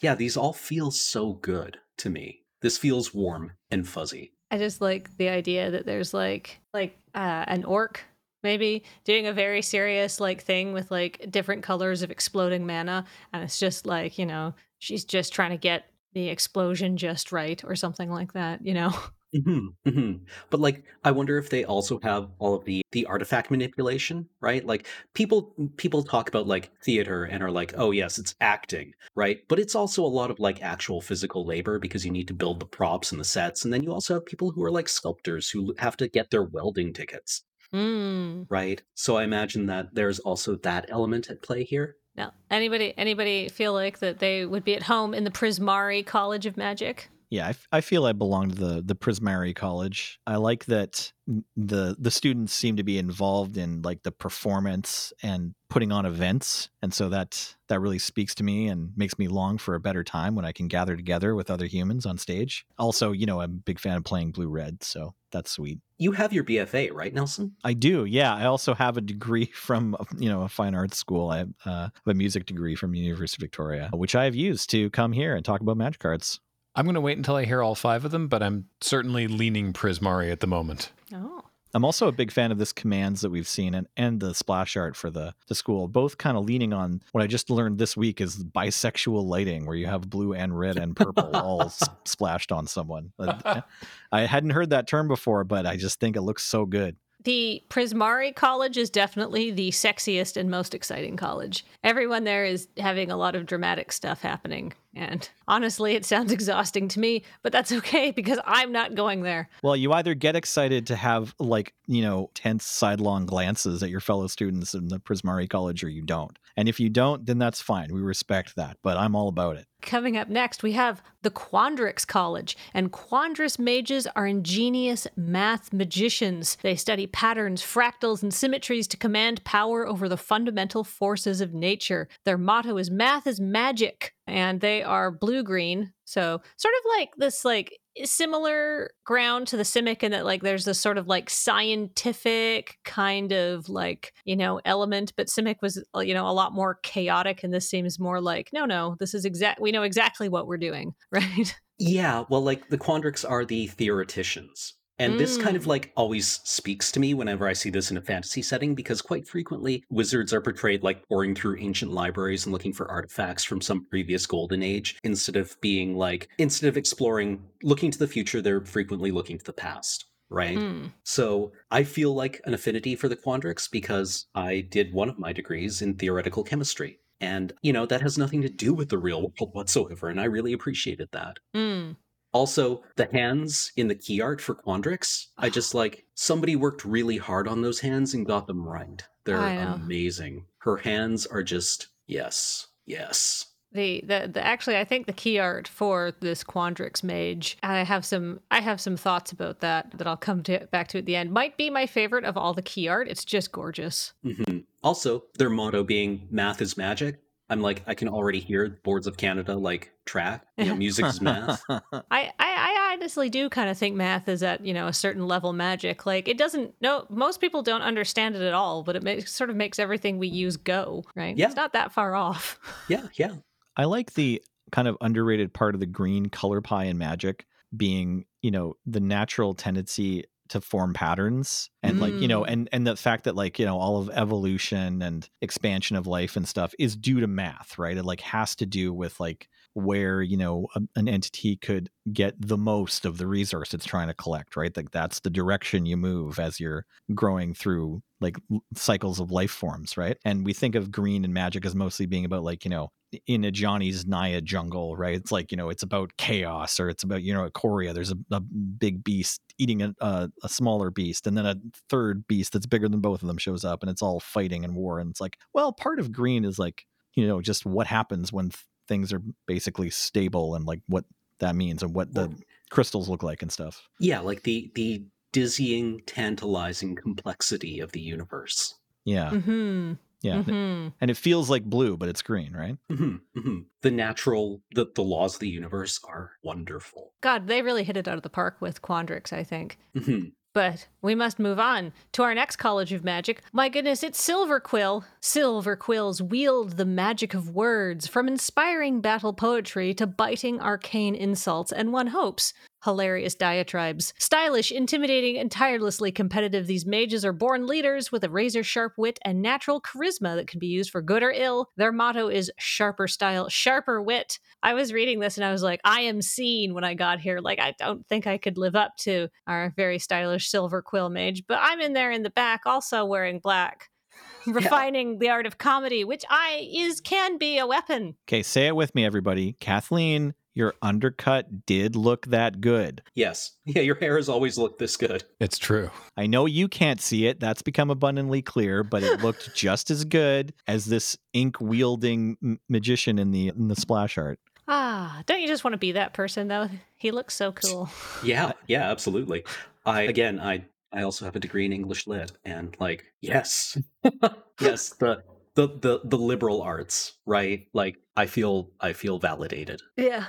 yeah, these all feel so good to me. This feels warm and fuzzy. I just like the idea that there's like like uh, an orc maybe doing a very serious like thing with like different colors of exploding mana and it's just like you know she's just trying to get the explosion just right or something like that you know hmm hmm But like, I wonder if they also have all of the the artifact manipulation, right? Like, people people talk about like theater and are like, oh yes, it's acting, right? But it's also a lot of like actual physical labor because you need to build the props and the sets, and then you also have people who are like sculptors who have to get their welding tickets. mm. right? So I imagine that there's also that element at play here. now anybody anybody feel like that they would be at home in the prismari college of magic Yeah, I, f- I feel I belong to the the Prismari College. I like that the the students seem to be involved in like the performance and putting on events, and so that that really speaks to me and makes me long for a better time when I can gather together with other humans on stage. Also, you know, I'm a big fan of playing blue red, so that's sweet. You have your BFA, right, Nelson? I do, yeah. I also have a degree from you know a fine arts school. I uh, have a music degree from University of Victoria, which I have used to come here and talk about magic cards. I'm going to wait until I hear all five of them, but I'm certainly leaning Prismari at the moment. Oh. I'm also a big fan of this commands that we've seen and, and the splash art for the, the school, both kind of leaning on what I just learned this week is bisexual lighting, where you have blue and red and purple all s- splashed on someone. I hadn't heard that term before, but I just think it looks so good. The Prismari College is definitely the sexiest and most exciting college. Everyone there is having a lot of dramatic stuff happening. And honestly, it sounds exhausting to me, but that's okay because I'm not going there. Well, you either get excited to have like, you know, tense sidelong glances at your fellow students in the Prismari College or you don't. And if you don't, then that's fine. We respect that, but I'm all about it. Coming up next, we have the Quandrix College, and Quandrix mages are ingenious math magicians. They study patterns, fractals, and symmetries to command power over the fundamental forces of nature. Their motto is math is magic, and they are blue green. So, sort of like this, like similar ground to the Simic in that like there's this sort of like scientific kind of like you know element but Simic was uh, you know a lot more chaotic and this seems more like no no this is exact we know exactly what we're doing right Yeah, well, like the Quandrix are the theoreticians. And this kind of Mm. like always speaks to me whenever I see this in a fantasy setting because quite frequently wizards are portrayed like pouring through ancient libraries and looking for artifacts from some previous golden age instead of being like instead of exploring looking to the future they're frequently looking to the past, right? Mm. So I feel like an affinity for the Quandrix because I did one of my degrees in theoretical chemistry. And, you know, that has nothing to do with the real world whatsoever. And I really appreciated that. Mm. Also, the hands in the key art for Quandrix, I just like somebody worked really hard on those hands and got them right. They're amazing. Her hands are just, yes, yes. The, the the actually I think the key art for this Quandrix mage and I have some I have some thoughts about that that I'll come to back to at the end might be my favorite of all the key art it's just gorgeous hmm Also, their motto being math is magic. I'm like, I can already hear Boards of Canada like track. You know, music is math. I, I, I honestly do kind of think math is at you know a certain level magic. Like it doesn't. No, most people don't understand it at all, but it makes, sort of makes everything we use go right. Yeah. It's not that far off. Yeah, yeah. I like the kind of underrated part of the green color pie and magic being, you know, the natural tendency to form patterns and like, you know, Mm. and and the fact that like, you know, all of evolution and expansion of life and stuff is due to math, right? It like has to do with like where, you know, a, an entity could get the most of the resource it's trying to collect, right? Like that's the direction you move as you're growing through like cycles of life forms, right? And we think of green and magic as mostly being about like, you know, in a Johnny's Naya jungle, right? It's like, you know, it's about chaos or it's about, you know, a Korea, there's a, a big beast eating a, a, a smaller beast. And then a third beast that's bigger than both of them shows up and it's all fighting and war. And it's like, well, part of green is like, you know, just what happens when th- things are basically stable and like what that means and what the Or- crystals look like and stuff. Yeah, like the the dizzying, tantalizing complexity of the universe. Yeah. hmm Yeah. hmm And it feels like blue, but it's green, right? hmm hmm The natural, the, the laws of the universe are wonderful. God, they really hit it out of the park with Quandrix. I think. hmm But we must move on to our next College of Magic. My goodness, it's Silver Quill. Silver Quills wield the magic of words, from inspiring battle poetry to biting arcane insults, and one hopes hilarious diatribes. Stylish, intimidating, and tirelessly competitive, these mages are born leaders with a razor sharp wit and natural charisma that can be used for good or ill. Their motto is sharper style, sharper wit. I was reading this and I was like, I am seen when I got here. Like, I don't think I could live up to our very stylish silver quill mage, but I'm in there in the back also wearing black. Refining the art of comedy, which I is can be a weapon. Okay, say it with me, everybody. Kathleen, your undercut did look that good. Yes. Yeah, your hair has always looked this good. It's true. I know you can't see it. That's become abundantly clear, but it looked just as good as this ink wielding m- magician in the in the splash art. Ah, don't you just want to be that person though? He looks so cool. Yeah, yeah, absolutely. I again, I I also have a degree in English lit, and like, yes, yes, the the the the liberal arts, right? Like, I feel I feel validated. Yeah.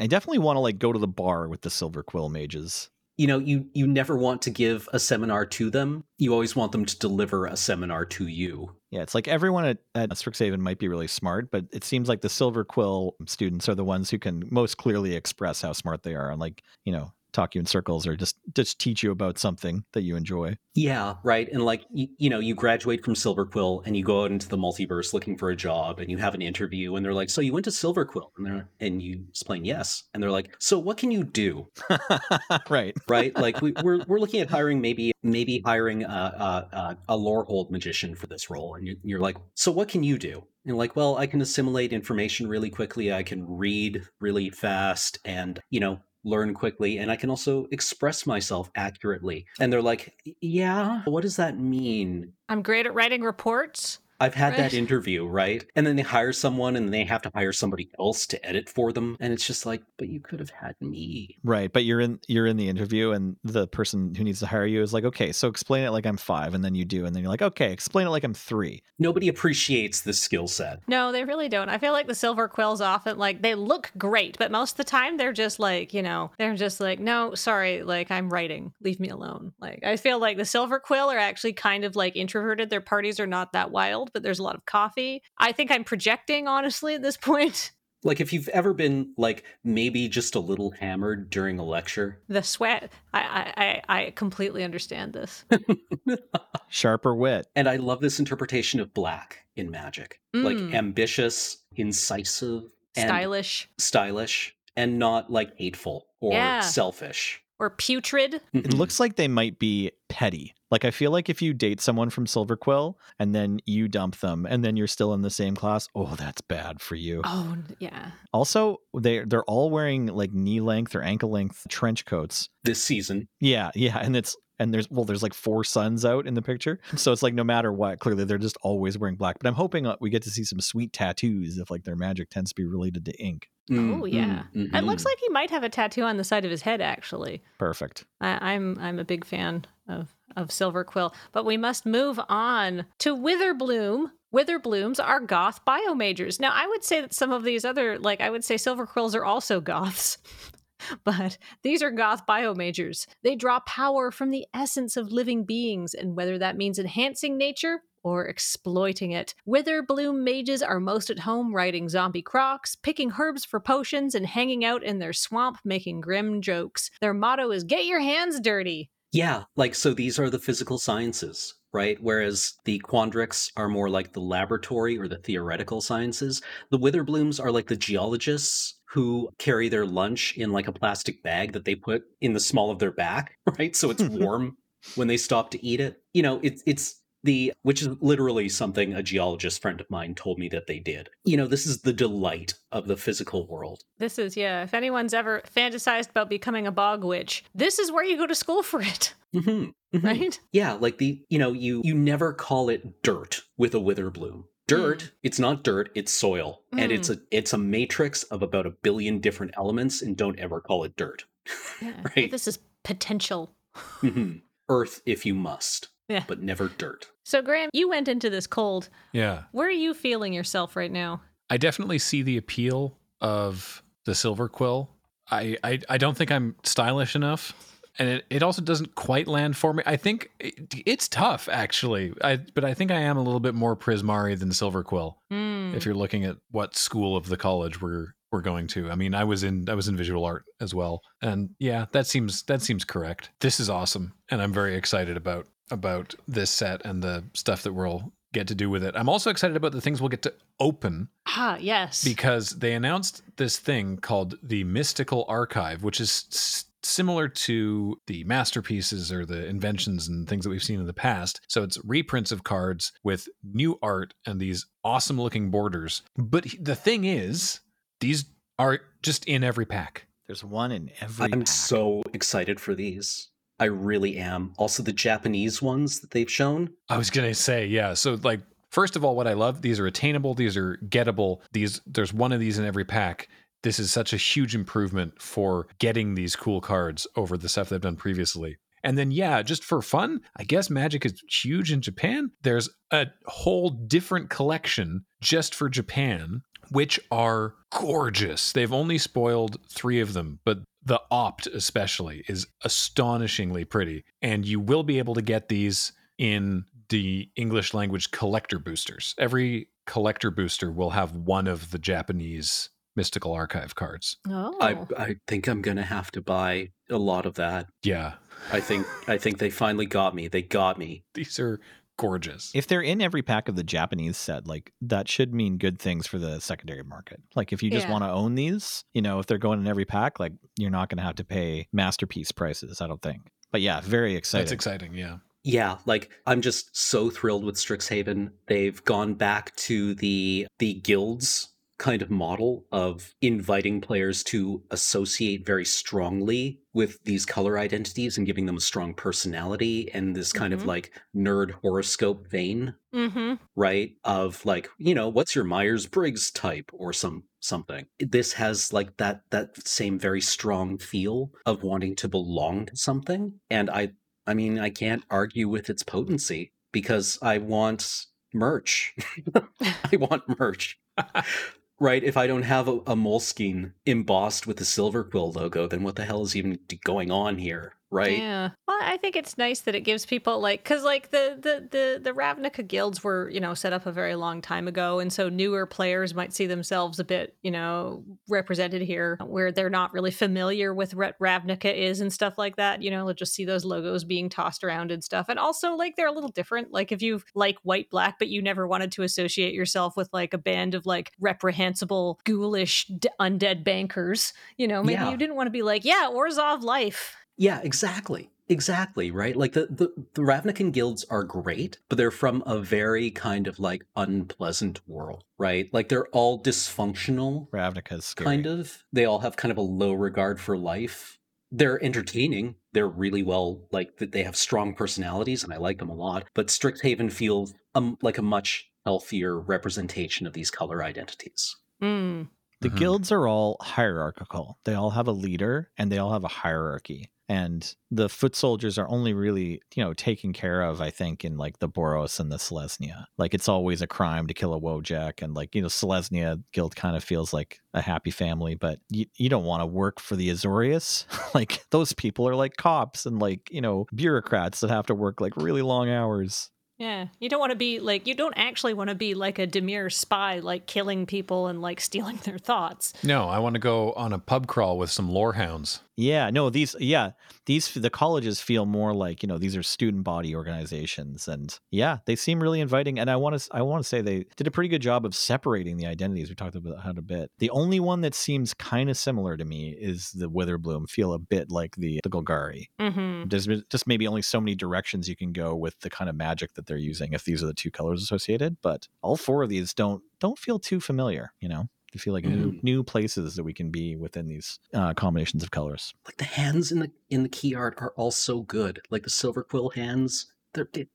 I definitely want to like go to the bar with the silver quill mages. You know, you you never want to give a seminar to them. You always want them to deliver a seminar to you. Yeah, it's like everyone at, at Strixhaven might be really smart, but it seems like the silver quill students are the ones who can most clearly express how smart they are and like, you know, talk you in circles or just just teach you about something that you enjoy. Yeah, right. And like you, you know, you graduate from Silver Quill and you go out into the multiverse looking for a job and you have an interview and they're like, "So you went to Silver Quill?" And they're and you explain yes. And they're like, "So what can you do?" right. Right? like we, we're we're looking at hiring maybe maybe hiring a a, a, Lorehold magician for this role and you're like, "So what can you do?" And like, well, I can assimilate information really quickly. I can read really fast, and you know, learn quickly and I can also express myself accurately. And they're like, Yeah, what does that mean? I'm great at writing reports. I've had Right. that interview, right? And then they hire someone and they have to hire somebody else to edit for them. And it's just like, but you could have had me. Right, but you're in you're in the interview and the person who needs to hire you is like, "Okay, so explain it like I'm 5." And then you do and then you're like, "Okay, explain it like I'm 3." Nobody appreciates this skill set. No, they really don't. I feel like the silver quills often like they look great, but most of the time they're just like, you know, they're just like, no, sorry, like I'm writing. Leave me alone. Like I feel like the silver quill are actually kind of like introverted. Their parties are not that wild, but there's a lot of coffee. I think I'm projecting honestly at this point. Like if you've ever been like maybe just a little hammered during a lecture. The sweat. I I I, I completely understand this. Sharper wit. And I love this interpretation of black in magic. Like Mm. ambitious, incisive, and Stylish stylish, and not like hateful or Yeah. selfish. or putrid. It looks like they might be petty. Like I feel like if you date someone from Silver Quill and then you dump them and then you're still in the same class, oh, that's bad for you. Oh yeah. Also, they they're all wearing like knee length or ankle length trench coats. this season. Yeah, yeah, and it's and there's well, there's like four suns out in the picture, so it's like no matter what, clearly they're just always wearing black. But I'm hoping uh, we get to see some sweet tattoos if like their magic tends to be related to ink. Mm, Oh yeah. mm, It looks mhm. like he might have a tattoo on the side of his head actually. Perfect. I, I'm I'm a big fan of of Silver Quill, but we must move on to Witherbloom. Witherblooms are goth bio majors. Now, I would say that some of these other, like I would say, Silver Quills are also goths, but these are goth bio majors. They draw power from the essence of living beings, and whether that means enhancing nature or exploiting it. Witherbloom mages are most at home riding zombie crocs, picking herbs for potions, and hanging out in their swamp making grim jokes. Their motto is get your hands dirty. Yeah, like so these are the physical sciences, right? Whereas the Quandrix are more like the laboratory or the theoretical sciences. The Witherblooms are like the geologists who carry their lunch in like a plastic bag that they put in the small of their back, right? So it's warm when they stop to eat it. You know, it's it's the which is literally something a geologist friend of mine told me that they did. You know, this is the delight of the physical world. This is, yeah, if anyone's ever fantasized about becoming a bog witch, this is where you go to school for it, Mhm, mhm. right? Yeah, like the you know you you never call it dirt with a Witherbloom. Dirt, it's not dirt, it's soil, and it's a it's a matrix of about a billion different elements, and don't ever call it dirt. Yeah. Right. This is potential. Mhm. Earth, if you must, Yeah. but never dirt. So, Graham, you went into this cold. Yeah. Where are you feeling yourself right now? I definitely see the appeal of the silver quill. I, I, I don't think I'm stylish enough. And it, it also doesn't quite land for me. I think it, it's tough, actually. I, but I think I am a little bit more Prismari than Silver Quill. Hmm. If you're looking at what school of the college we're we're going to, I mean, I was in I was in visual art as well, and yeah, that seems that seems correct. This is awesome, and I'm very excited about about this set and the stuff that we'll get to do with it. I'm also excited about the things we'll get to open Ah, yes. because they announced this thing called the Mystical Archive, which is s- similar to the masterpieces or the inventions and things that we've seen in the past. So it's reprints of cards with new art and these awesome looking borders. But the thing is, these are just in every pack. There's one in every. I'm pack. so excited for these. I really am. Also, the Japanese ones that they've shown. I was gonna say, yeah. So like, first of all, what I love, these are attainable, these are gettable. These there's one of these in every pack. This is such a huge improvement for getting these cool cards over the stuff they've done previously. And then, yeah, just for fun, I guess Magic is huge in Japan. There's a whole different collection just for Japan, which are gorgeous. They've only spoiled three of them, but the Opt, especially, is astonishingly pretty. And you will be able to get these in the English language collector boosters. Every collector booster will have one of the Japanese mystical archive cards. Oh. I I think I'm gonna have to buy a lot of that. Yeah, I think I think they finally got me. They got me. these are gorgeous. If they're in every pack of the Japanese set, like that should mean good things for the secondary market. Like if you just Yeah. want to own these, you know, if they're going in every pack, like you're not going to have to pay masterpiece prices, I don't think. But yeah, very exciting. That's exciting. Yeah. Yeah, like I'm just so thrilled with Strixhaven. They've gone back to the the guilds kind of model of inviting players to associate very strongly with these color identities and giving them a strong personality and this kind Mhm. of like nerd horoscope vein, mm-hmm. right? Of like, you know, what's your Myers-Briggs type or some something. This has like that that same very strong feel of wanting to belong to something and I I mean, I can't argue with its potency because I want merch. I want merch. right? If I don't have a, a Moleskine embossed with the Silver Quill logo, then what the hell is even going on here? Right? Yeah. Well, I think it's nice that it gives people like because like the the the the Ravnica guilds were you know set up a very long time ago, and so newer players might see themselves a bit you know represented here, where they're not really familiar with what Ravnica is and stuff like that. You know, they'll just see those logos being tossed around and stuff, and also like they're a little different. Like if you like white black, but you never wanted to associate yourself with like a band of like reprehensible, ghoulish d- undead bankers, you know, maybe Yeah. you didn't want to be like, yeah, Orzhov life. Yeah, exactly. Exactly, right? Like the, the, the Ravnican guilds are great, but they're from a very kind of like unpleasant world, right? Like they're all dysfunctional, Ravnica's scary. kind of. They all have kind of a low regard for life. They're entertaining. They're really well, like th- they have strong personalities, and I like them a lot. But Strixhaven feels um, like a much healthier representation of these color identities. Mm. The Mhm. guilds are all hierarchical. They all have a leader and they all have a hierarchy. And the foot soldiers are only really, you know, taken care of, I think, in like the Boros and the Selesnya. Like it's always a crime to kill a Wojek. And like, you know, Selesnya guild kind of feels like a happy family, but you, you don't want to work for the Azorius. like those people are like cops and like, you know, bureaucrats that have to work like really long hours. Yeah, you don't want to be like you don't actually want to be like a Dimir spy, like killing people and like stealing their thoughts. No, I want to go on a pub crawl with some lore hounds. Yeah, no, these yeah, these the colleges feel more like, you know, these are student body organizations and yeah, they seem really inviting and I want to I want to say they did a pretty good job of separating the identities. We talked about that a bit. The only one that seems kind of similar to me is the Witherbloom feel a bit like the the Golgari. Mm-hmm. There's just maybe only so many directions you can go with the kind of magic that they're using if these are the two colors associated, but all four of these don't don't feel too familiar, you know. They feel like new Mm. new places that we can be within these uh, combinations of colors. Like the hands in the in the key art are all so good. Like the silver quill hands,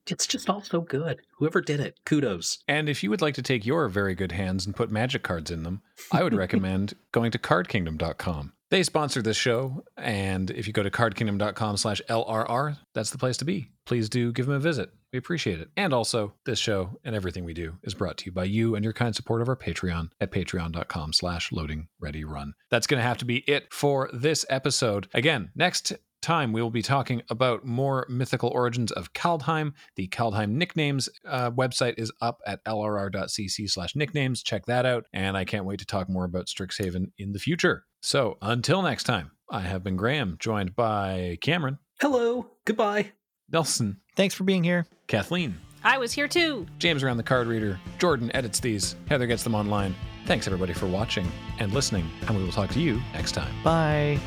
it's just all so good. Whoever did it, kudos. And if you would like to take your very good hands and put magic cards in them, I would recommend going to cardkingdom.com. They sponsor this show, and if you go to cardkingdom.com slash LRR, that's the place to be. Please do give them a visit. We appreciate it. And also, this show and everything we do is brought to you by you and your kind support of our Patreon at patreon.com slash loading ready run. That's going to have to be it for this episode. Again, next time we will be talking about more mythical origins of Kaldheim. The Kaldheim nicknames uh, website is up at lrr.cc slash nicknames. Check that out. And I can't wait to talk more about Strixhaven in the future. So until next time, I have been Graham, joined by Cameron, Hello, goodbye. Nelson, Thanks for being here. Kathleen, I was here too. James around the card reader, Jordan edits these, Heather gets them online. Thanks everybody for watching and listening, and we will talk to you next time. Bye.